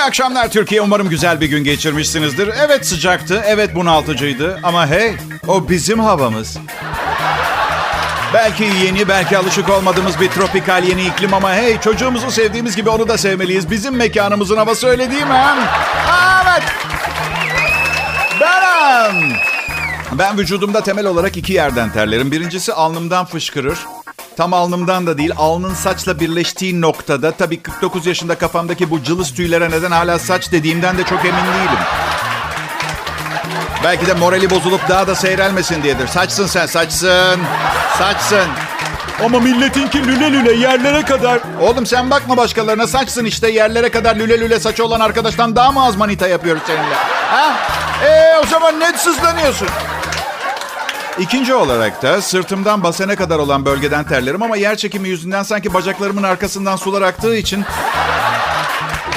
İyi akşamlar Türkiye. Umarım güzel bir gün geçirmişsinizdir. Evet sıcaktı, evet bunaltıcıydı. Ama hey, o bizim havamız. Belki yeni, belki alışık olmadığımız bir tropikal yeni iklim ama hey çocuğumuzu sevdiğimiz gibi onu da sevmeliyiz. Bizim mekanımızın havası öyle değil mi? ha? Evet. Benim. Ben vücudumda temel olarak iki yerden terlerim. Birincisi alnımdan fışkırır. Tam alnımdan da değil, alnın saçla birleştiği noktada. Tabii 49 yaşında kafamdaki bu cılız tüylere neden hala saç dediğimden de çok emin değilim. Belki de morali bozulup daha da seyrelmesin diyedir. Saçsın sen, saçsın. Saçsın. Ama milletinki lüle lüle yerlere kadar. Oğlum sen bakma başkalarına saçsın işte yerlere kadar lüle lüle saçı olan arkadaştan daha mı az manita yapıyoruz seninle? Ha? Ee, o zaman net sızlanıyorsun. İkinci olarak da sırtımdan basene kadar olan bölgeden terlerim ama yer çekimi yüzünden sanki bacaklarımın arkasından sular aktığı için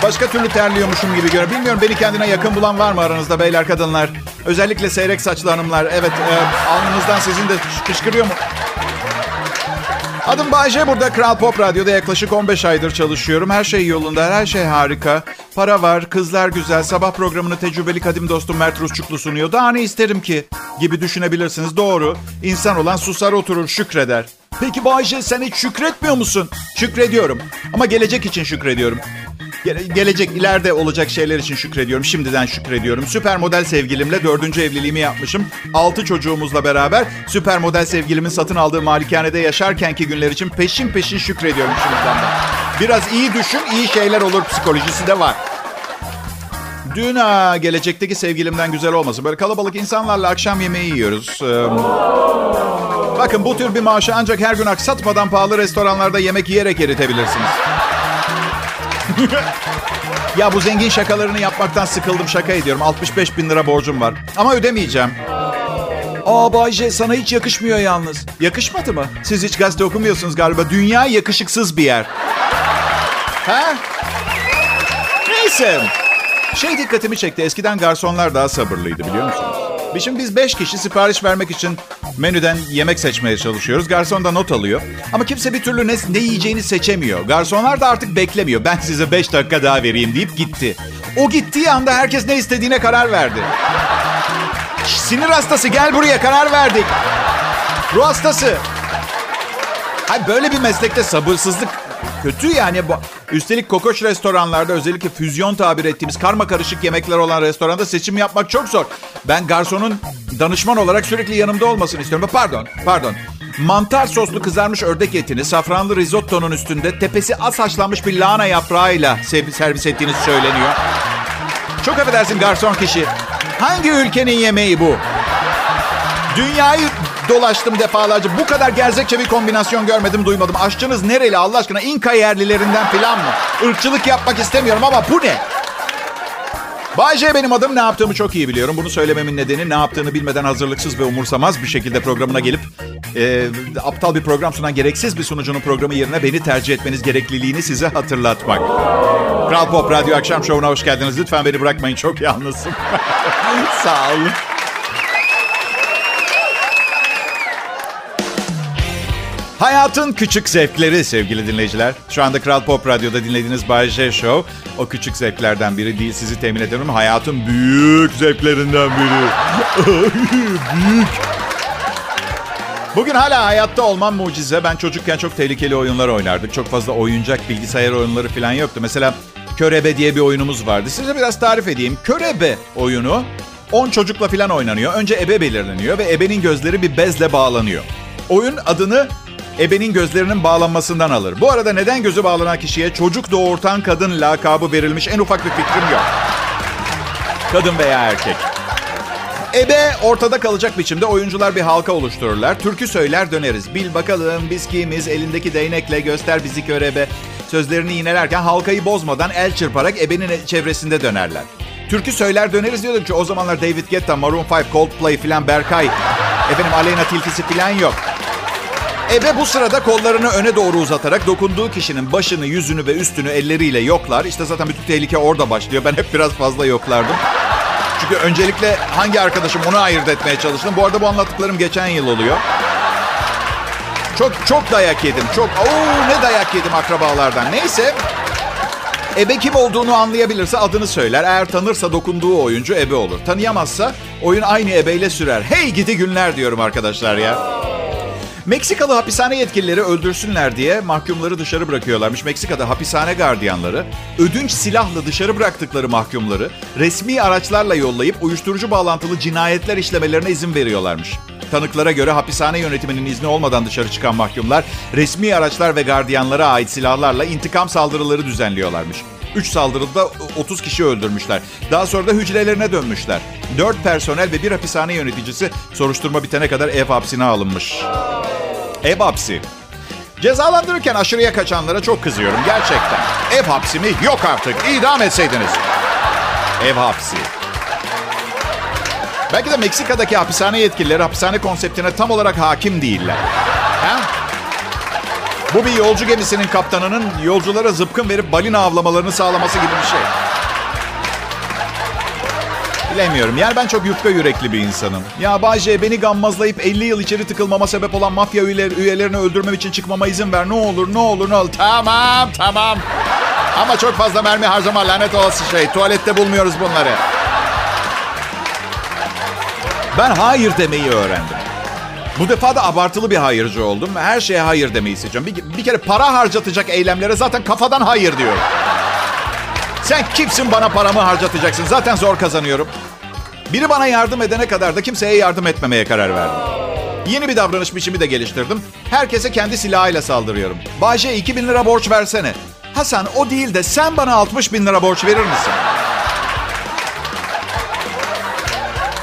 başka türlü terliyormuşum gibi görünüyor. Bilmiyorum beni kendine yakın bulan var mı aranızda beyler kadınlar? Özellikle seyrek saçlı hanımlar. Evet e, alnınızdan sizin de fışkırıyor mu? Adım Bayce burada Kral Pop Radyo'da yaklaşık 15 aydır çalışıyorum. Her şey yolunda, her şey harika. Para var, kızlar güzel. Sabah programını tecrübeli kadim dostum Mert Rusçuklu sunuyor. Daha ne isterim ki? Gibi düşünebilirsiniz. Doğru. İnsan olan susar oturur, şükreder. Peki Bayce sen hiç şükretmiyor musun? Şükrediyorum. Ama gelecek için şükrediyorum. Ge- gelecek, ileride olacak şeyler için şükrediyorum. Şimdiden şükrediyorum. Süper model sevgilimle dördüncü evliliğimi yapmışım. Altı çocuğumuzla beraber süper model sevgilimin satın aldığı malikanede yaşarkenki günler için peşin peşin şükrediyorum şimdiden ben. Biraz iyi düşün, iyi şeyler olur psikolojisi de var. Dün ha, gelecekteki sevgilimden güzel olmasın. Böyle kalabalık insanlarla akşam yemeği yiyoruz. Ee, bakın bu tür bir maaşı ancak her gün aksatmadan pahalı restoranlarda yemek yiyerek eritebilirsiniz. ya bu zengin şakalarını yapmaktan sıkıldım şaka ediyorum. 65 bin lira borcum var. Ama ödemeyeceğim. Aa Bayce sana hiç yakışmıyor yalnız. Yakışmadı mı? Siz hiç gazete okumuyorsunuz galiba. Dünya yakışıksız bir yer. Ha? Neyse. Şey dikkatimi çekti. Eskiden garsonlar daha sabırlıydı biliyor musunuz? Şimdi biz beş kişi sipariş vermek için menüden yemek seçmeye çalışıyoruz. Garson da not alıyor. Ama kimse bir türlü ne, ne yiyeceğini seçemiyor. Garsonlar da artık beklemiyor. Ben size beş dakika daha vereyim deyip gitti. O gittiği anda herkes ne istediğine karar verdi. Sinir hastası gel buraya karar verdik. Ruh hastası. Hayır böyle bir meslekte sabırsızlık kötü yani. Üstelik kokoş restoranlarda özellikle füzyon tabir ettiğimiz karma karışık yemekler olan restoranda seçim yapmak çok zor. Ben garsonun danışman olarak sürekli yanımda olmasını istiyorum. Pardon, pardon. Mantar soslu kızarmış ördek etini safranlı risottonun üstünde tepesi az haşlanmış bir lahana yaprağıyla servis ettiğiniz söyleniyor. Çok affedersin garson kişi. Hangi ülkenin yemeği bu? Dünyayı dolaştım defalarca. Bu kadar gerzekçe bir kombinasyon görmedim, duymadım. Aşçınız nereli Allah aşkına? İnka yerlilerinden falan mı? Irkçılık yapmak istemiyorum ama bu ne? Bay J benim adım. Ne yaptığımı çok iyi biliyorum. Bunu söylememin nedeni ne yaptığını bilmeden hazırlıksız ve umursamaz bir şekilde programına gelip e, aptal bir program sunan gereksiz bir sunucunun programı yerine beni tercih etmeniz gerekliliğini size hatırlatmak. Kral Pop Radyo Akşam Şovu'na hoş geldiniz. Lütfen beni bırakmayın. Çok yalnızım. Sağ olun. Hayatın küçük zevkleri sevgili dinleyiciler. Şu anda Kral Pop Radyo'da dinlediğiniz Bay J Show o küçük zevklerden biri değil sizi temin ediyorum. Hayatın büyük zevklerinden biri. büyük. Bugün hala hayatta olmam mucize. Ben çocukken çok tehlikeli oyunlar oynardık. Çok fazla oyuncak bilgisayar oyunları falan yoktu. Mesela Körebe diye bir oyunumuz vardı. Size biraz tarif edeyim. Körebe oyunu 10 çocukla falan oynanıyor. Önce ebe belirleniyor ve ebenin gözleri bir bezle bağlanıyor. Oyun adını ebenin gözlerinin bağlanmasından alır. Bu arada neden gözü bağlanan kişiye çocuk doğurtan kadın lakabı verilmiş en ufak bir fikrim yok. Kadın veya erkek. Ebe ortada kalacak biçimde oyuncular bir halka oluştururlar. Türkü söyler döneriz. Bil bakalım biz kimiz elindeki değnekle göster bizi körebe. Sözlerini yinelerken halkayı bozmadan el çırparak ebenin çevresinde dönerler. Türkü söyler döneriz diyorduk ki o zamanlar David Guetta, Maroon 5, Coldplay filan Berkay. Efendim Aleyna Tilkisi filan yok. Ebe bu sırada kollarını öne doğru uzatarak dokunduğu kişinin başını, yüzünü ve üstünü elleriyle yoklar. İşte zaten bütün tehlike orada başlıyor. Ben hep biraz fazla yoklardım. Çünkü öncelikle hangi arkadaşım onu ayırt etmeye çalıştım. Bu arada bu anlattıklarım geçen yıl oluyor. Çok çok dayak yedim. Çok Oo, ne dayak yedim akrabalardan. Neyse. Ebe kim olduğunu anlayabilirse adını söyler. Eğer tanırsa dokunduğu oyuncu ebe olur. Tanıyamazsa oyun aynı ebeyle sürer. Hey gidi günler diyorum arkadaşlar ya. Meksikalı hapishane yetkilileri öldürsünler diye mahkumları dışarı bırakıyorlarmış. Meksika'da hapishane gardiyanları ödünç silahla dışarı bıraktıkları mahkumları resmi araçlarla yollayıp uyuşturucu bağlantılı cinayetler işlemelerine izin veriyorlarmış. Tanıklara göre hapishane yönetiminin izni olmadan dışarı çıkan mahkumlar resmi araçlar ve gardiyanlara ait silahlarla intikam saldırıları düzenliyorlarmış. 3 saldırıda 30 kişi öldürmüşler. Daha sonra da hücrelerine dönmüşler. 4 personel ve bir hapishane yöneticisi soruşturma bitene kadar ev hapsine alınmış. Ev hapsi. Cezalandırırken aşırıya kaçanlara çok kızıyorum gerçekten. Ev hapsi mi? Yok artık. İdam etseydiniz. Ev hapsi. Belki de Meksika'daki hapishane yetkilileri hapishane konseptine tam olarak hakim değiller. Ha? Bu bir yolcu gemisinin kaptanının yolculara zıpkın verip balina avlamalarını sağlaması gibi bir şey. Bilemiyorum. Yani ben çok yufka yürekli bir insanım. Ya Bayce beni gammazlayıp 50 yıl içeri tıkılmama sebep olan mafya üyeleri, üyelerini öldürmem için çıkmama izin ver. Ne olur ne olur ne olur. Tamam tamam. Ama çok fazla mermi harcama lanet olası şey. Tuvalette bulmuyoruz bunları. Ben hayır demeyi öğrendim. Bu defa da abartılı bir hayırcı oldum. Her şeye hayır demeyi seçiyorum. Bir, bir kere para harcatacak eylemlere zaten kafadan hayır diyorum. Sen kimsin bana paramı harcatacaksın? Zaten zor kazanıyorum. Biri bana yardım edene kadar da kimseye yardım etmemeye karar verdim. Yeni bir davranış biçimi de geliştirdim. Herkese kendi silahıyla saldırıyorum. Bahçe 2000 lira borç versene. Hasan o değil de sen bana 60 bin lira borç verir misin?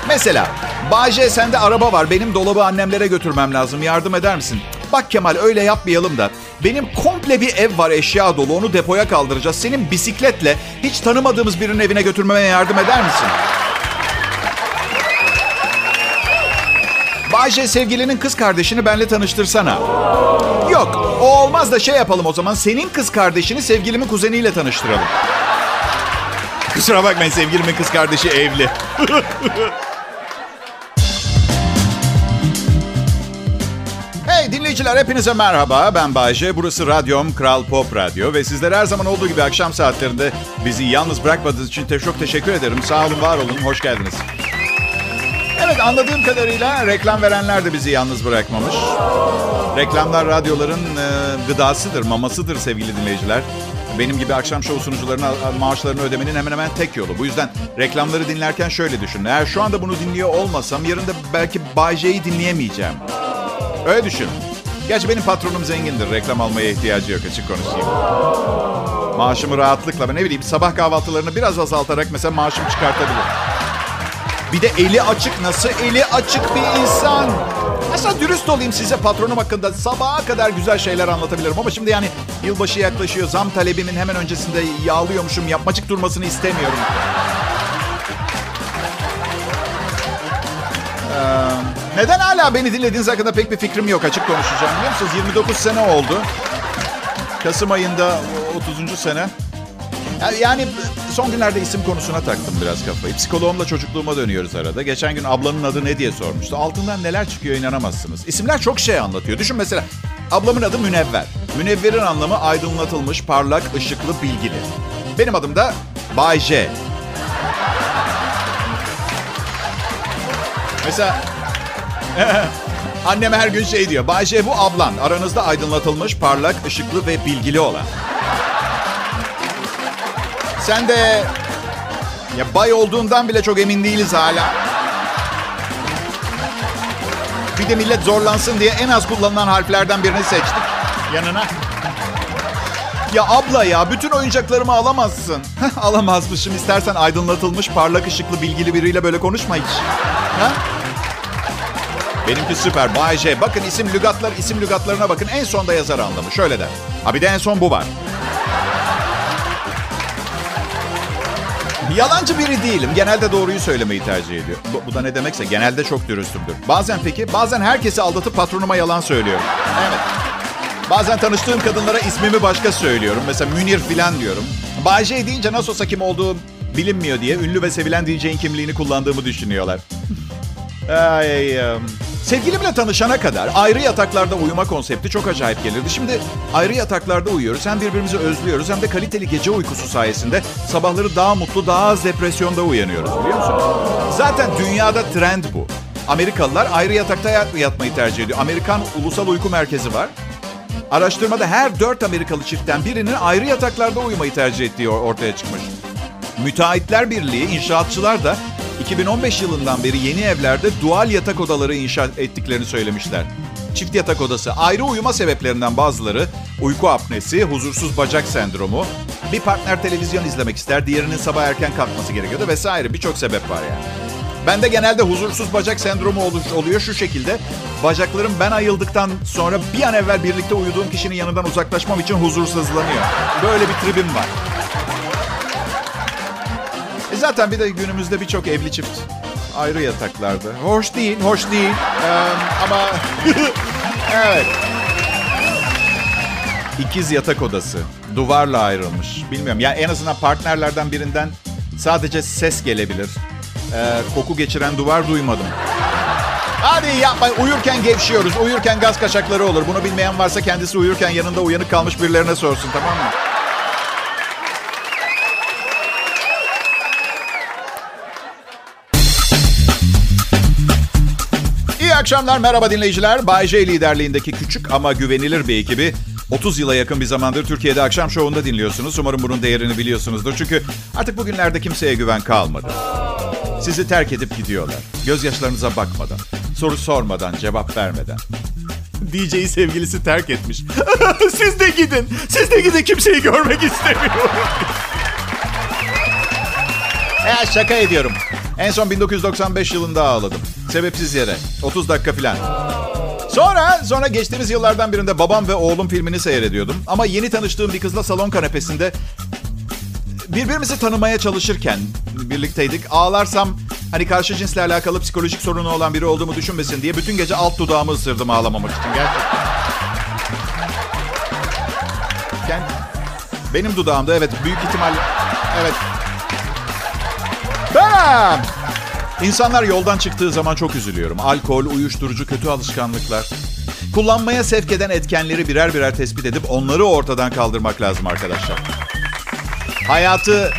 Mesela Bahçe sende araba var. Benim dolabı annemlere götürmem lazım. Yardım eder misin? Bak Kemal öyle yapmayalım da. Benim komple bir ev var eşya dolu. Onu depoya kaldıracağız. Senin bisikletle hiç tanımadığımız birinin evine götürmeme yardım eder misin? Bayce sevgilinin kız kardeşini benle tanıştırsana. Yok o olmaz da şey yapalım o zaman. Senin kız kardeşini sevgilimin kuzeniyle tanıştıralım. Kusura bakmayın sevgilimin kız kardeşi evli. Dinleyiciler hepinize merhaba. Ben Bayce. Burası Radyom Kral Pop Radyo. Ve sizlere her zaman olduğu gibi akşam saatlerinde bizi yalnız bırakmadığınız için te- çok teşekkür ederim. Sağ olun, var olun. Hoş geldiniz. Evet anladığım kadarıyla reklam verenler de bizi yalnız bırakmamış. Reklamlar radyoların e, gıdasıdır, mamasıdır sevgili dinleyiciler. Benim gibi akşam şovu sunucularına maaşlarını ödemenin hemen hemen tek yolu. Bu yüzden reklamları dinlerken şöyle düşünün. Eğer şu anda bunu dinliyor olmasam yarın da belki Bay J'yi dinleyemeyeceğim. Öyle düşün. Gerçi benim patronum zengindir. Reklam almaya ihtiyacı yok açık konuşayım. Maaşımı rahatlıkla ben ne bileyim sabah kahvaltılarını biraz azaltarak mesela maaşım çıkartabilir. Bir de eli açık nasıl eli açık bir insan. Mesela dürüst olayım size patronum hakkında sabaha kadar güzel şeyler anlatabilirim. Ama şimdi yani yılbaşı yaklaşıyor. Zam talebimin hemen öncesinde yağlıyormuşum. Yapmacık durmasını istemiyorum. Ee, neden hala beni dinlediğiniz hakkında pek bir fikrim yok. Açık konuşacağım biliyor musunuz? 29 sene oldu. Kasım ayında 30. sene. Yani son günlerde isim konusuna taktım biraz kafayı. Psikoloğumla çocukluğuma dönüyoruz arada. Geçen gün ablanın adı ne diye sormuştu. Altından neler çıkıyor inanamazsınız. İsimler çok şey anlatıyor. Düşün mesela ablamın adı Münevver. Münevver'in anlamı aydınlatılmış, parlak, ışıklı, bilgili. Benim adım da Bay J. Mesela annem her gün şey diyor. Bay J bu ablan. Aranızda aydınlatılmış, parlak, ışıklı ve bilgili olan. Sen de ya bay olduğundan bile çok emin değiliz hala. Bir de millet zorlansın diye en az kullanılan harflerden birini seçtik yanına. Ya abla ya bütün oyuncaklarımı alamazsın. Alamazmışım. İstersen aydınlatılmış, parlak ışıklı, bilgili biriyle böyle konuşma hiç. Ha? Benimki süper. Bay J. Bakın isim lügatlar, isim lügatlarına bakın. En sonda yazar anlamı. Şöyle der. Ha bir de en son bu var. Yalancı biri değilim. Genelde doğruyu söylemeyi tercih ediyor. Bu, bu da ne demekse genelde çok dürüstümdür. Bazen peki, bazen herkesi aldatıp patronuma yalan söylüyorum. Evet. Bazen tanıştığım kadınlara ismimi başka söylüyorum. Mesela Münir filan diyorum. Bayce deyince nasıl olsa kim olduğu bilinmiyor diye ünlü ve sevilen DJ'in kimliğini kullandığımı düşünüyorlar. Ay, um, Sevgilimle tanışana kadar ayrı yataklarda uyuma konsepti çok acayip gelirdi. Şimdi ayrı yataklarda uyuyoruz. Hem birbirimizi özlüyoruz hem de kaliteli gece uykusu sayesinde sabahları daha mutlu, daha az depresyonda uyanıyoruz biliyor musun? Zaten dünyada trend bu. Amerikalılar ayrı yatakta yat yatmayı tercih ediyor. Amerikan Ulusal Uyku Merkezi var. Araştırmada her dört Amerikalı çiftten birinin ayrı yataklarda uyumayı tercih ettiği ortaya çıkmış. Müteahhitler Birliği, inşaatçılar da 2015 yılından beri yeni evlerde dual yatak odaları inşa ettiklerini söylemişler. Çift yatak odası ayrı uyuma sebeplerinden bazıları uyku apnesi, huzursuz bacak sendromu, bir partner televizyon izlemek ister, diğerinin sabah erken kalkması gerekiyordu vesaire birçok sebep var yani. Bende genelde huzursuz bacak sendromu oluyor şu şekilde. Bacaklarım ben ayıldıktan sonra bir an evvel birlikte uyuduğum kişinin yanından uzaklaşmam için huzursuzlanıyor. Böyle bir tribim var. Zaten bir de günümüzde birçok evli çift ayrı yataklarda. Hoş değil, hoş değil. Ee, ama evet. İkiz yatak odası. Duvarla ayrılmış. Bilmiyorum. Ya en azından partnerlerden birinden sadece ses gelebilir. Ee, koku geçiren duvar duymadım. Hadi yapma. Uyurken gevşiyoruz. Uyurken gaz kaçakları olur. Bunu bilmeyen varsa kendisi uyurken yanında uyanık kalmış birilerine sorsun tamam mı? Akşamlar, merhaba dinleyiciler. Bay J liderliğindeki küçük ama güvenilir bir ekibi 30 yıla yakın bir zamandır Türkiye'de akşam şovunda dinliyorsunuz. Umarım bunun değerini biliyorsunuzdur. Çünkü artık bugünlerde kimseye güven kalmadı. Sizi terk edip gidiyorlar. Gözyaşlarınıza bakmadan, soru sormadan, cevap vermeden. DJ'yi sevgilisi terk etmiş. Siz de gidin. Siz de gidin. Kimseyi görmek istemiyorum. ya şaka ediyorum. En son 1995 yılında ağladım. Sebepsiz yere. 30 dakika falan. Sonra, sonra geçtiğimiz yıllardan birinde babam ve oğlum filmini seyrediyordum. Ama yeni tanıştığım bir kızla salon kanepesinde birbirimizi tanımaya çalışırken birlikteydik. Ağlarsam hani karşı cinsle alakalı psikolojik sorunu olan biri olduğumu düşünmesin diye bütün gece alt dudağımı ısırdım ağlamamak için gerçekten. Benim dudağımda evet büyük ihtimal evet. Bam! İnsanlar yoldan çıktığı zaman çok üzülüyorum. Alkol, uyuşturucu, kötü alışkanlıklar. Kullanmaya sevk eden etkenleri birer birer tespit edip onları ortadan kaldırmak lazım arkadaşlar. Hayatı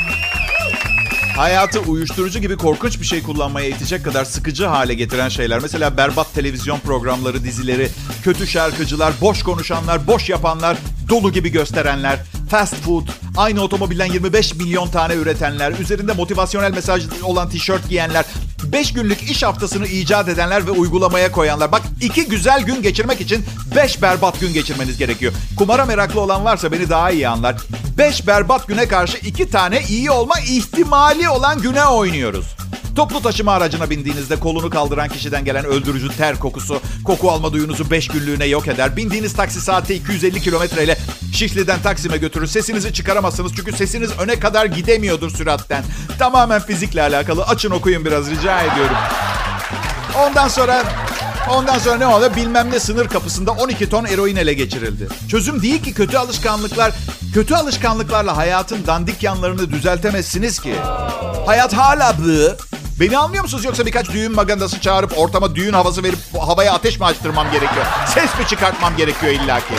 hayatı uyuşturucu gibi korkunç bir şey kullanmaya itecek kadar sıkıcı hale getiren şeyler. Mesela berbat televizyon programları, dizileri, kötü şarkıcılar, boş konuşanlar, boş yapanlar, dolu gibi gösterenler, fast food, aynı otomobilden 25 milyon tane üretenler, üzerinde motivasyonel mesaj olan tişört giyenler, 5 günlük iş haftasını icat edenler ve uygulamaya koyanlar. Bak iki güzel gün geçirmek için 5 berbat gün geçirmeniz gerekiyor. Kumara meraklı olan varsa beni daha iyi anlar. 5 berbat güne karşı 2 tane iyi olma ihtimali olan güne oynuyoruz. Toplu taşıma aracına bindiğinizde kolunu kaldıran kişiden gelen öldürücü ter kokusu, koku alma duyunuzu 5 günlüğüne yok eder. Bindiğiniz taksi saati 250 kilometreyle Şişli'den Taksim'e götürür. Sesinizi çıkaramazsınız çünkü sesiniz öne kadar gidemiyordur süratten. Tamamen fizikle alakalı. Açın okuyun biraz rica ediyorum. Ondan sonra Ondan sonra ne oldu? Bilmem ne sınır kapısında 12 ton eroin ele geçirildi. Çözüm değil ki kötü alışkanlıklar. Kötü alışkanlıklarla hayatın dandik yanlarını düzeltemezsiniz ki. Hayat hala bu. Beni anlıyor musunuz yoksa birkaç düğün magandası çağırıp ortama düğün havası verip havaya ateş mi açtırmam gerekiyor? Ses mi çıkartmam gerekiyor illaki?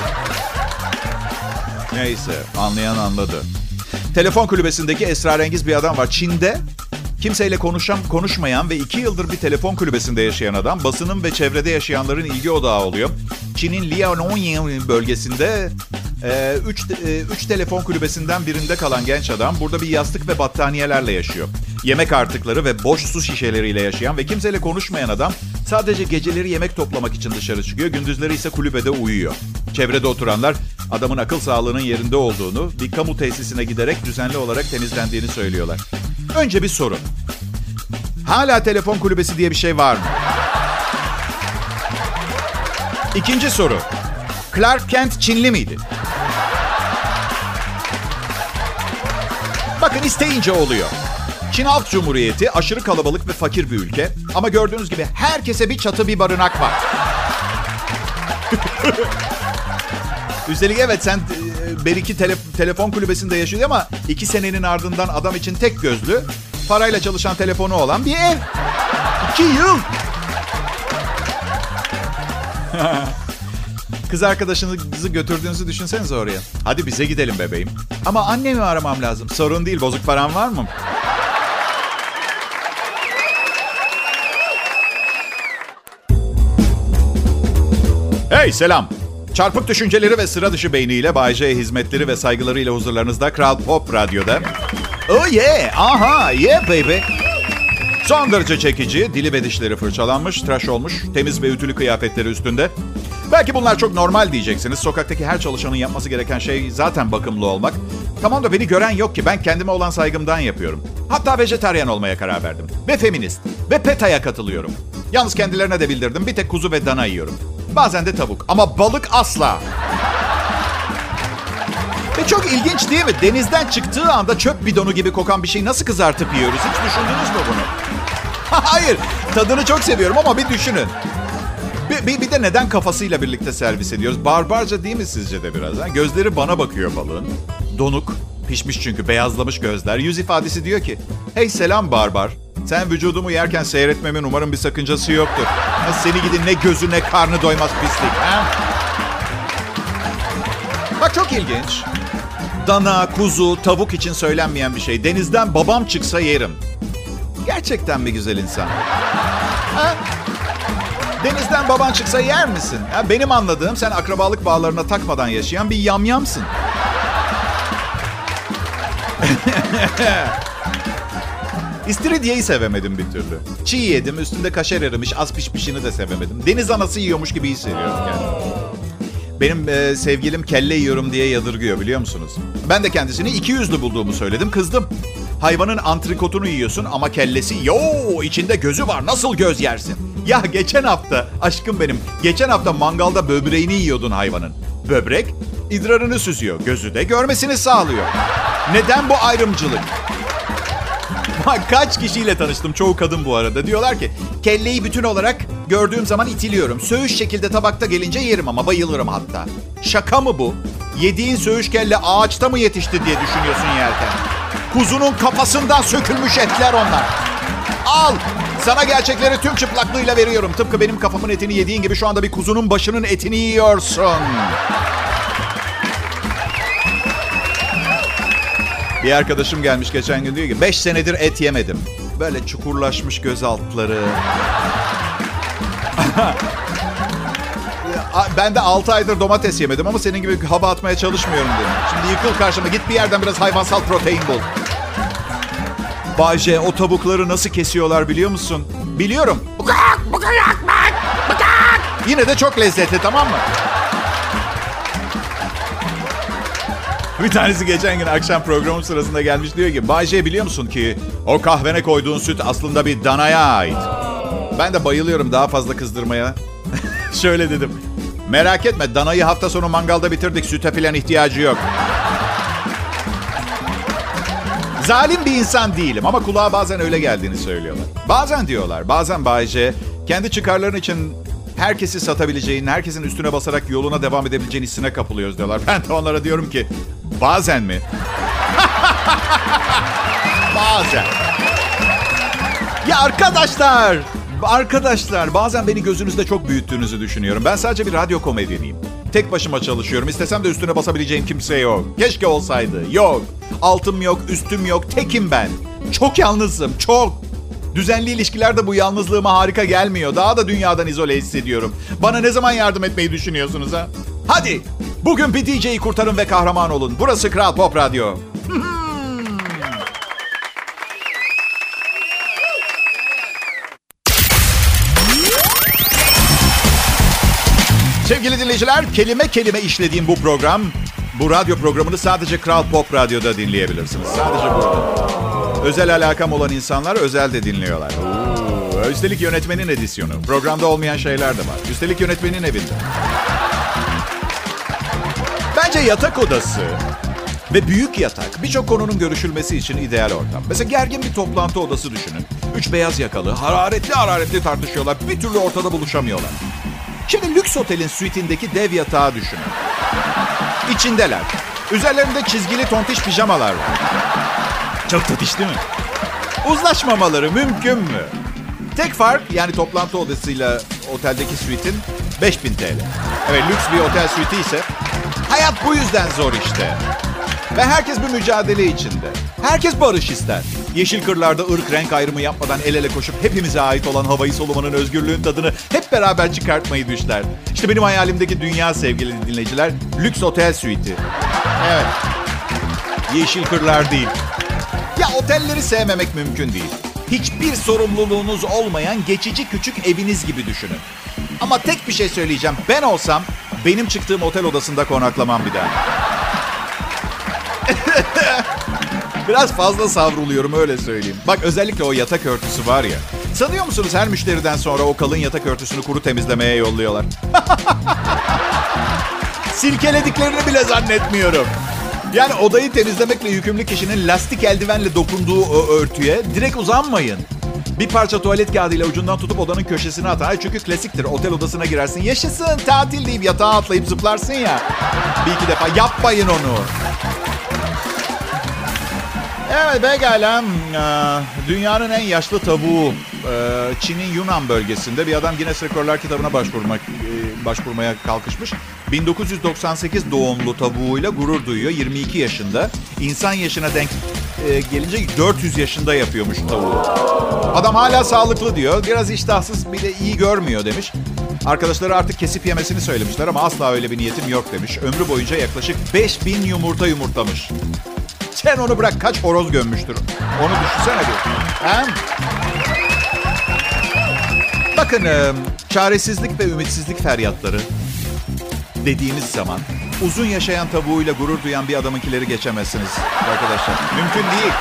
Neyse anlayan anladı. Telefon kulübesindeki esrarengiz bir adam var. Çin'de kimseyle konuşan, konuşmayan ve iki yıldır bir telefon kulübesinde yaşayan adam basının ve çevrede yaşayanların ilgi odağı oluyor. Çin'in Liaoning bölgesinde 3 e, üç, e, üç telefon kulübesinden birinde kalan genç adam burada bir yastık ve battaniyelerle yaşıyor. Yemek artıkları ve boş su şişeleriyle yaşayan ve kimseyle konuşmayan adam sadece geceleri yemek toplamak için dışarı çıkıyor. Gündüzleri ise kulübede uyuyor. Çevrede oturanlar adamın akıl sağlığının yerinde olduğunu, bir kamu tesisine giderek düzenli olarak temizlendiğini söylüyorlar. Önce bir soru. Hala telefon kulübesi diye bir şey var mı? İkinci soru. Clark Kent Çinli miydi? Bakın isteyince oluyor. Çin Halk Cumhuriyeti aşırı kalabalık ve fakir bir ülke. Ama gördüğünüz gibi herkese bir çatı bir barınak var. Üstelik evet sen e, Beriki tele, telefon kulübesinde yaşıyor ama iki senenin ardından adam için tek gözlü, parayla çalışan telefonu olan bir ev. İki yıl. Kız arkadaşınızı götürdüğünüzü düşünsenize oraya. Hadi bize gidelim bebeğim. Ama annemi aramam lazım. Sorun değil. Bozuk param var mı? Hey selam. Çarpık düşünceleri ve sıra dışı beyniyle Bay hizmetleri ve saygılarıyla huzurlarınızda Kral Pop Radyo'da. Oh yeah, aha, yeah baby. Son derece çekici, dili ve dişleri fırçalanmış, tıraş olmuş, temiz ve ütülü kıyafetleri üstünde. Belki bunlar çok normal diyeceksiniz. Sokaktaki her çalışanın yapması gereken şey zaten bakımlı olmak. Tamam da beni gören yok ki. Ben kendime olan saygımdan yapıyorum. Hatta vejetaryen olmaya karar verdim. Ve feminist. Ve PETA'ya katılıyorum. Yalnız kendilerine de bildirdim. Bir tek kuzu ve dana yiyorum. Bazen de tavuk. Ama balık asla. Ve çok ilginç değil mi? Denizden çıktığı anda çöp bidonu gibi kokan bir şey nasıl kızartıp yiyoruz? Hiç düşündünüz mü bunu? Hayır. Tadını çok seviyorum ama bir düşünün. Bir, bir, bir de neden kafasıyla birlikte servis ediyoruz? Barbarca değil mi sizce de biraz? Ha? Gözleri bana bakıyor balığın. Donuk, pişmiş çünkü beyazlamış gözler. Yüz ifadesi diyor ki, hey selam barbar. Sen vücudumu yerken seyretmemin umarım bir sakıncası yoktur. Ha, seni gidin ne gözü ne karnı doymaz pislik. Ha? Bak çok ilginç. Dana, kuzu, tavuk için söylenmeyen bir şey. Denizden babam çıksa yerim. Gerçekten mi güzel insan? Ha? Denizden baban çıksa yer misin? Ha, benim anladığım sen akrabalık bağlarına takmadan yaşayan bir yamyamsın. İstiridyeyi sevemedim bir türlü. Çiğ yedim, üstünde kaşar erimiş, az pişmişini de sevemedim. Deniz anası yiyormuş gibi hissediyorum kendimi. Benim e, sevgilim kelle yiyorum diye yadırgıyor biliyor musunuz? Ben de kendisini iki yüzlü bulduğumu söyledim, kızdım. Hayvanın antrikotunu yiyorsun ama kellesi yo içinde gözü var nasıl göz yersin? Ya geçen hafta aşkım benim geçen hafta mangalda böbreğini yiyordun hayvanın. Böbrek idrarını süzüyor gözü de görmesini sağlıyor. Neden bu ayrımcılık? Kaç kişiyle tanıştım çoğu kadın bu arada. Diyorlar ki kelleyi bütün olarak gördüğüm zaman itiliyorum. Söğüş şekilde tabakta gelince yerim ama bayılırım hatta. Şaka mı bu? Yediğin söğüş kelle ağaçta mı yetişti diye düşünüyorsun yerken. Kuzunun kafasından sökülmüş etler onlar. Al! Sana gerçekleri tüm çıplaklığıyla veriyorum. Tıpkı benim kafamın etini yediğin gibi şu anda bir kuzunun başının etini yiyorsun. Bir arkadaşım gelmiş geçen gün diyor ki 5 senedir et yemedim. Böyle çukurlaşmış göz altları. ben de 6 aydır domates yemedim ama senin gibi hava atmaya çalışmıyorum dedim. Şimdi yıkıl karşıma git bir yerden biraz hayvansal protein bul. Bayce o tavukları nasıl kesiyorlar biliyor musun? Biliyorum. Yine de çok lezzetli tamam mı? Bir tanesi geçen gün akşam programın sırasında gelmiş diyor ki Bayce biliyor musun ki o kahvene koyduğun süt aslında bir danaya ait. Ben de bayılıyorum daha fazla kızdırmaya. Şöyle dedim. Merak etme danayı hafta sonu mangalda bitirdik süte falan ihtiyacı yok. Zalim bir insan değilim ama kulağa bazen öyle geldiğini söylüyorlar. Bazen diyorlar, bazen Bayce kendi çıkarların için herkesi satabileceğin, herkesin üstüne basarak yoluna devam edebileceğin hissine kapılıyoruz diyorlar. Ben de onlara diyorum ki bazen mi? bazen. Ya arkadaşlar, arkadaşlar bazen beni gözünüzde çok büyüttüğünüzü düşünüyorum. Ben sadece bir radyo komedyeniyim. Tek başıma çalışıyorum. İstesem de üstüne basabileceğim kimse yok. Keşke olsaydı. Yok. Altım yok, üstüm yok. Tekim ben. Çok yalnızım, çok. Düzenli ilişkilerde bu yalnızlığıma harika gelmiyor. Daha da dünyadan izole hissediyorum. Bana ne zaman yardım etmeyi düşünüyorsunuz ha? Hadi bugün bir DJ'yi kurtarın ve kahraman olun. Burası Kral Pop Radyo. Sevgili dinleyiciler, kelime kelime işlediğim bu program, bu radyo programını sadece Kral Pop Radyo'da dinleyebilirsiniz. Sadece burada. Özel alakam olan insanlar özel de dinliyorlar. Üstelik yönetmenin edisyonu. Programda olmayan şeyler de var. Üstelik yönetmenin evinde. Bence yatak odası ve büyük yatak birçok konunun görüşülmesi için ideal ortam. Mesela gergin bir toplantı odası düşünün. Üç beyaz yakalı hararetli hararetli tartışıyorlar. Bir türlü ortada buluşamıyorlar. Şimdi lüks otelin suite'indeki dev yatağı düşünün. İçindeler. Üzerlerinde çizgili tontiş pijamalar var. Çok tatlış değil mi? Uzlaşmamaları mümkün mü? Tek fark yani toplantı odasıyla oteldeki suite'in 5000 TL. Evet lüks bir otel suite ise hayat bu yüzden zor işte. Ve herkes bir mücadele içinde. Herkes barış ister. Yeşil kırlarda ırk renk ayrımı yapmadan el ele koşup hepimize ait olan havayı solumanın özgürlüğün tadını hep beraber çıkartmayı düşler. İşte benim hayalimdeki dünya sevgili dinleyiciler. Lüks otel suite'i. Evet. Yeşil kırlar değil. Ya otelleri sevmemek mümkün değil. Hiçbir sorumluluğunuz olmayan geçici küçük eviniz gibi düşünün. Ama tek bir şey söyleyeceğim. Ben olsam benim çıktığım otel odasında konaklamam bir daha. Biraz fazla savruluyorum öyle söyleyeyim. Bak özellikle o yatak örtüsü var ya. Sanıyor musunuz her müşteriden sonra o kalın yatak örtüsünü kuru temizlemeye yolluyorlar? Silkelediklerini bile zannetmiyorum. Yani odayı temizlemekle yükümlü kişinin lastik eldivenle dokunduğu o örtüye direkt uzanmayın. Bir parça tuvalet kağıdıyla ucundan tutup odanın köşesine atın. Ay çünkü klasiktir. Otel odasına girersin. Yaşasın tatil deyip yatağa atlayıp zıplarsın ya. Bir iki defa yapmayın onu. Evet pekala. Dünyanın en yaşlı tavuğu Çin'in Yunan bölgesinde bir adam Guinness Rekorlar kitabına başvurmak başvurmaya kalkışmış. 1998 doğumlu tavuğuyla gurur duyuyor. 22 yaşında. İnsan yaşına denk gelince 400 yaşında yapıyormuş tavuğu. Adam hala sağlıklı diyor. Biraz iştahsız bir de iyi görmüyor demiş. Arkadaşları artık kesip yemesini söylemişler ama asla öyle bir niyetim yok demiş. Ömrü boyunca yaklaşık 5000 yumurta yumurtlamış. Sen onu bırak kaç horoz gömmüştür. Onu düşünsene bir. He? Bakın çaresizlik ve ümitsizlik feryatları dediğimiz zaman uzun yaşayan tavuğuyla gurur duyan bir adamınkileri geçemezsiniz arkadaşlar. Mümkün değil.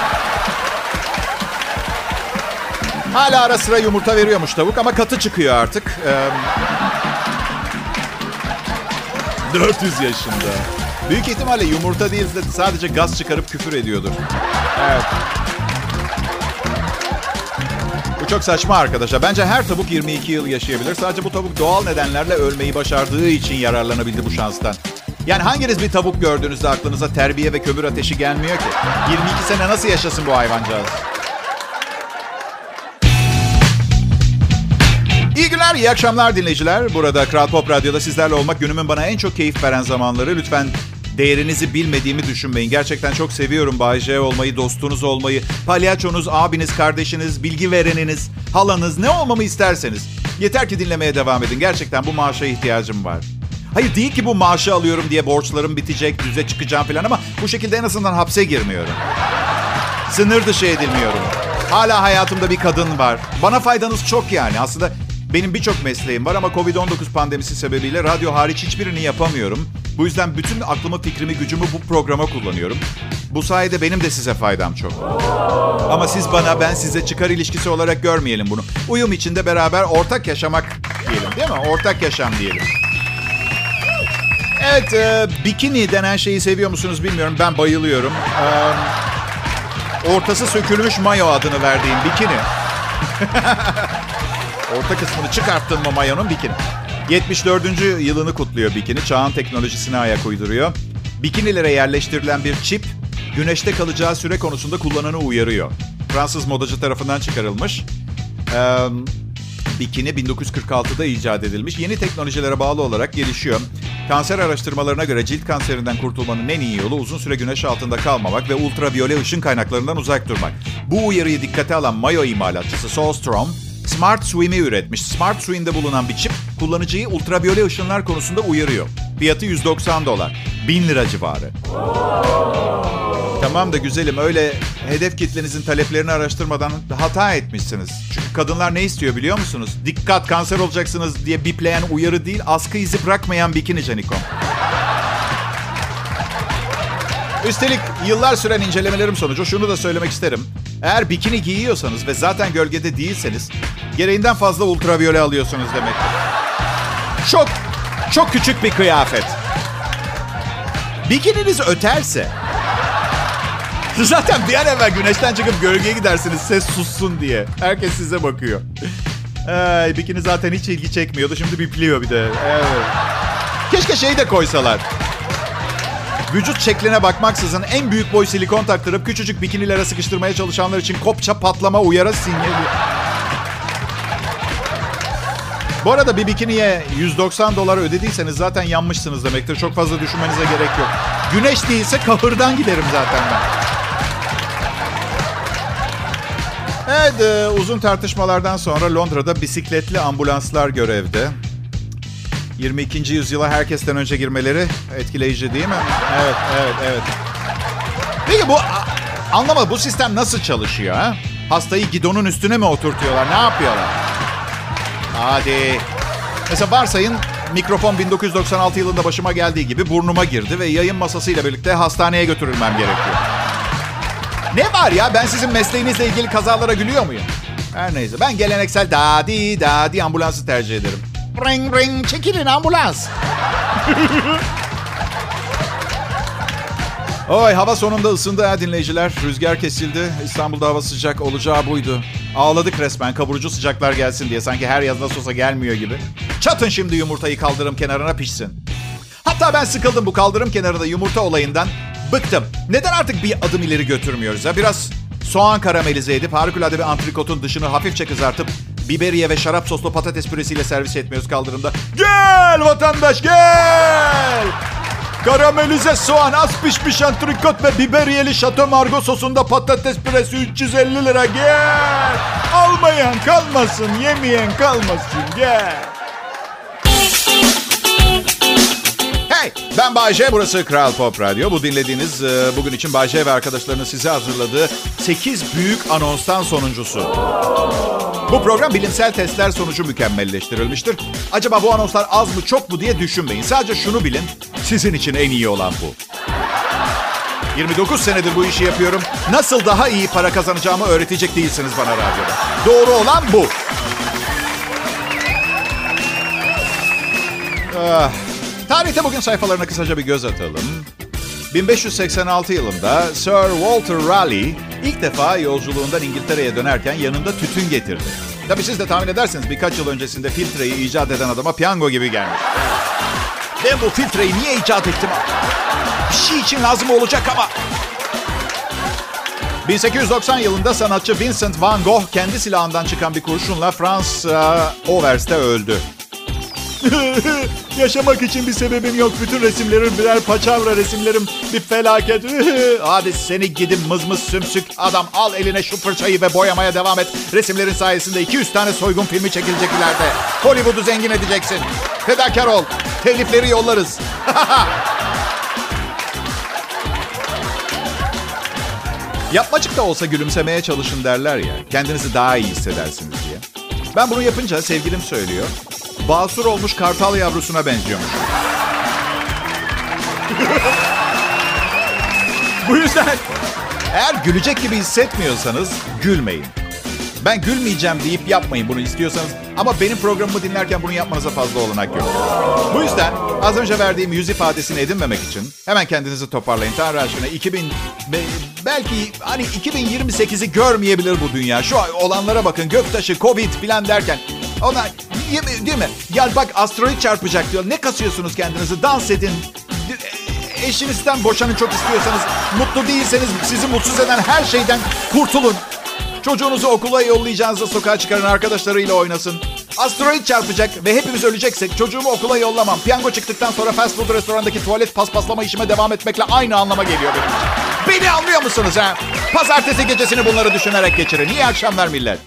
Hala ara sıra yumurta veriyormuş tavuk ama katı çıkıyor artık. Ee, 400 yaşında. Büyük ihtimalle yumurta değil de sadece gaz çıkarıp küfür ediyordur. Evet. Çok saçma arkadaşlar. Bence her tavuk 22 yıl yaşayabilir. Sadece bu tavuk doğal nedenlerle ölmeyi başardığı için yararlanabildi bu şanstan. Yani hanginiz bir tavuk gördüğünüzde aklınıza terbiye ve kömür ateşi gelmiyor ki? 22 sene nasıl yaşasın bu hayvancağız? İyi günler, iyi akşamlar dinleyiciler. Burada Kral Pop Radyo'da sizlerle olmak günümün bana en çok keyif veren zamanları. Lütfen değerinizi bilmediğimi düşünmeyin. Gerçekten çok seviyorum Bay J olmayı, dostunuz olmayı, palyaçonuz, abiniz, kardeşiniz, bilgi vereniniz, halanız, ne olmamı isterseniz. Yeter ki dinlemeye devam edin. Gerçekten bu maaşa ihtiyacım var. Hayır değil ki bu maaşı alıyorum diye borçlarım bitecek, düze çıkacağım falan ama bu şekilde en azından hapse girmiyorum. Sınır dışı edilmiyorum. Hala hayatımda bir kadın var. Bana faydanız çok yani. Aslında benim birçok mesleğim var ama Covid-19 pandemisi sebebiyle radyo hariç hiçbirini yapamıyorum. Bu yüzden bütün aklımı, fikrimi, gücümü bu programa kullanıyorum. Bu sayede benim de size faydam çok. Ama siz bana, ben size çıkar ilişkisi olarak görmeyelim bunu. Uyum içinde beraber ortak yaşamak diyelim değil mi? Ortak yaşam diyelim. Evet, e, bikini denen şeyi seviyor musunuz bilmiyorum. Ben bayılıyorum. E, ortası sökülmüş mayo adını verdiğim bikini. Orta kısmını çıkarttın mı mayonun bikini. 74. yılını kutluyor bikini. Çağın teknolojisine ayak uyduruyor. Bikinilere yerleştirilen bir çip güneşte kalacağı süre konusunda kullananı uyarıyor. Fransız modacı tarafından çıkarılmış. Ee, bikini 1946'da icat edilmiş. Yeni teknolojilere bağlı olarak gelişiyor. Kanser araştırmalarına göre cilt kanserinden kurtulmanın en iyi yolu uzun süre güneş altında kalmamak ve ultraviyole ışın kaynaklarından uzak durmak. Bu uyarıyı dikkate alan mayo imalatçısı Solstrom, Smart Swim'i üretmiş. Smart Swim'de bulunan bir çip kullanıcıyı ultraviyole ışınlar konusunda uyarıyor. Fiyatı 190 dolar. 1000 lira civarı. Tamam da güzelim öyle hedef kitlenizin taleplerini araştırmadan hata etmişsiniz. Çünkü kadınlar ne istiyor biliyor musunuz? Dikkat kanser olacaksınız diye bipleyen uyarı değil, askı izi bırakmayan bikini canikom. Üstelik yıllar süren incelemelerim sonucu şunu da söylemek isterim. Eğer bikini giyiyorsanız ve zaten gölgede değilseniz gereğinden fazla ultraviyole alıyorsunuz demektir. Çok, çok küçük bir kıyafet. Bikininiz öterse zaten bir an evvel güneşten çıkıp gölgeye gidersiniz ses sussun diye. Herkes size bakıyor. Ay, bikini zaten hiç ilgi çekmiyordu. Şimdi bipliyor bir de. Evet. Keşke şey de koysalar. Vücut şekline bakmaksızın en büyük boy silikon taktırıp küçücük bikinilere sıkıştırmaya çalışanlar için kopça patlama uyarı sinyali. Bu arada bir bikiniye 190 dolar ödediyseniz zaten yanmışsınız demektir. Çok fazla düşünmenize gerek yok. Güneş değilse kahırdan giderim zaten ben. Evet, e, uzun tartışmalardan sonra Londra'da bisikletli ambulanslar görevde. 22. yüzyıla herkesten önce girmeleri etkileyici değil mi? Evet, evet, evet. Peki bu anlamadım bu sistem nasıl çalışıyor ha? Hastayı gidonun üstüne mi oturtuyorlar? Ne yapıyorlar? Hadi. Mesela varsayın mikrofon 1996 yılında başıma geldiği gibi burnuma girdi ve yayın masasıyla birlikte hastaneye götürülmem gerekiyor. Ne var ya ben sizin mesleğinizle ilgili kazalara gülüyor muyum? Her neyse ben geleneksel dadi dadi ambulansı tercih ederim. Ring ring çekilin ambulans. Oy hava sonunda ısındı ha dinleyiciler. Rüzgar kesildi. İstanbul'da hava sıcak olacağı buydu. Ağladık resmen kavurucu sıcaklar gelsin diye. Sanki her yaz nasıl olsa gelmiyor gibi. Çatın şimdi yumurtayı kaldırım kenarına pişsin. Hatta ben sıkıldım bu kaldırım kenarında yumurta olayından. Bıktım. Neden artık bir adım ileri götürmüyoruz ha? Biraz soğan karamelize edip harikulade bir antrikotun dışını hafifçe kızartıp biberiye ve şarap soslu patates püresiyle servis etmiyoruz kaldırımda. Gel vatandaş gel! Karamelize soğan, az pişmiş antrikot ve biberiyeli şato margo sosunda patates püresi 350 lira gel. Almayan kalmasın, yemeyen kalmasın gel. Hey, ben Bayce, burası Kral Pop Radyo. Bu dinlediğiniz e, bugün için Bayce ve arkadaşlarının size hazırladığı 8 büyük anonstan sonuncusu. Bu program bilimsel testler sonucu mükemmelleştirilmiştir. Acaba bu anonslar az mı çok mu diye düşünmeyin. Sadece şunu bilin, sizin için en iyi olan bu. 29 senedir bu işi yapıyorum. Nasıl daha iyi para kazanacağımı öğretecek değilsiniz bana radyoda. Doğru olan bu. Ah, tarihte bugün sayfalarına kısaca bir göz atalım. 1586 yılında Sir Walter Raleigh ilk defa yolculuğundan İngiltere'ye dönerken yanında tütün getirdi. Tabii siz de tahmin edersiniz birkaç yıl öncesinde filtreyi icat eden adama piyango gibi gelmiş. Ben bu filtreyi niye icat ettim? Bir şey için lazım olacak ama. 1890 yılında sanatçı Vincent van Gogh kendi silahından çıkan bir kurşunla Fransa Overs'te öldü. Yaşamak için bir sebebim yok. Bütün resimlerim birer paçavra resimlerim. Bir felaket. Hadi seni gidin mızmız sümsük adam. Al eline şu fırçayı ve boyamaya devam et. Resimlerin sayesinde 200 tane soygun filmi çekilecek ileride. Hollywood'u zengin edeceksin. Fedakar ol. Telifleri yollarız. Yapmacık da olsa gülümsemeye çalışın derler ya. Kendinizi daha iyi hissedersiniz diye. Ben bunu yapınca sevgilim söylüyor. Basur olmuş kartal yavrusuna benziyormuş. Bu yüzden eğer gülecek gibi hissetmiyorsanız gülmeyin. Ben gülmeyeceğim deyip yapmayın bunu istiyorsanız. Ama benim programımı dinlerken bunu yapmanıza fazla olanak yok. Bu yüzden az önce verdiğim yüz ifadesini edinmemek için hemen kendinizi toparlayın. Tanrı aşkına 2000 be- belki hani 2028'i görmeyebilir bu dünya. Şu olanlara bakın göktaşı, covid filan derken. Ona değil mi? Ya bak asteroid çarpacak diyor. Ne kasıyorsunuz kendinizi? Dans edin. E, Eşinizden boşanın çok istiyorsanız, mutlu değilseniz sizi mutsuz eden her şeyden kurtulun. Çocuğunuzu okula yollayacağınızda sokağa çıkarın, arkadaşlarıyla oynasın. Asteroid çarpacak ve hepimiz öleceksek çocuğumu okula yollamam. Piyango çıktıktan sonra fast food restorandaki tuvalet paspaslama işime devam etmekle aynı anlama geliyor benim için. Beni anlıyor musunuz ha? Pazartesi gecesini bunları düşünerek geçirin. İyi akşamlar millet.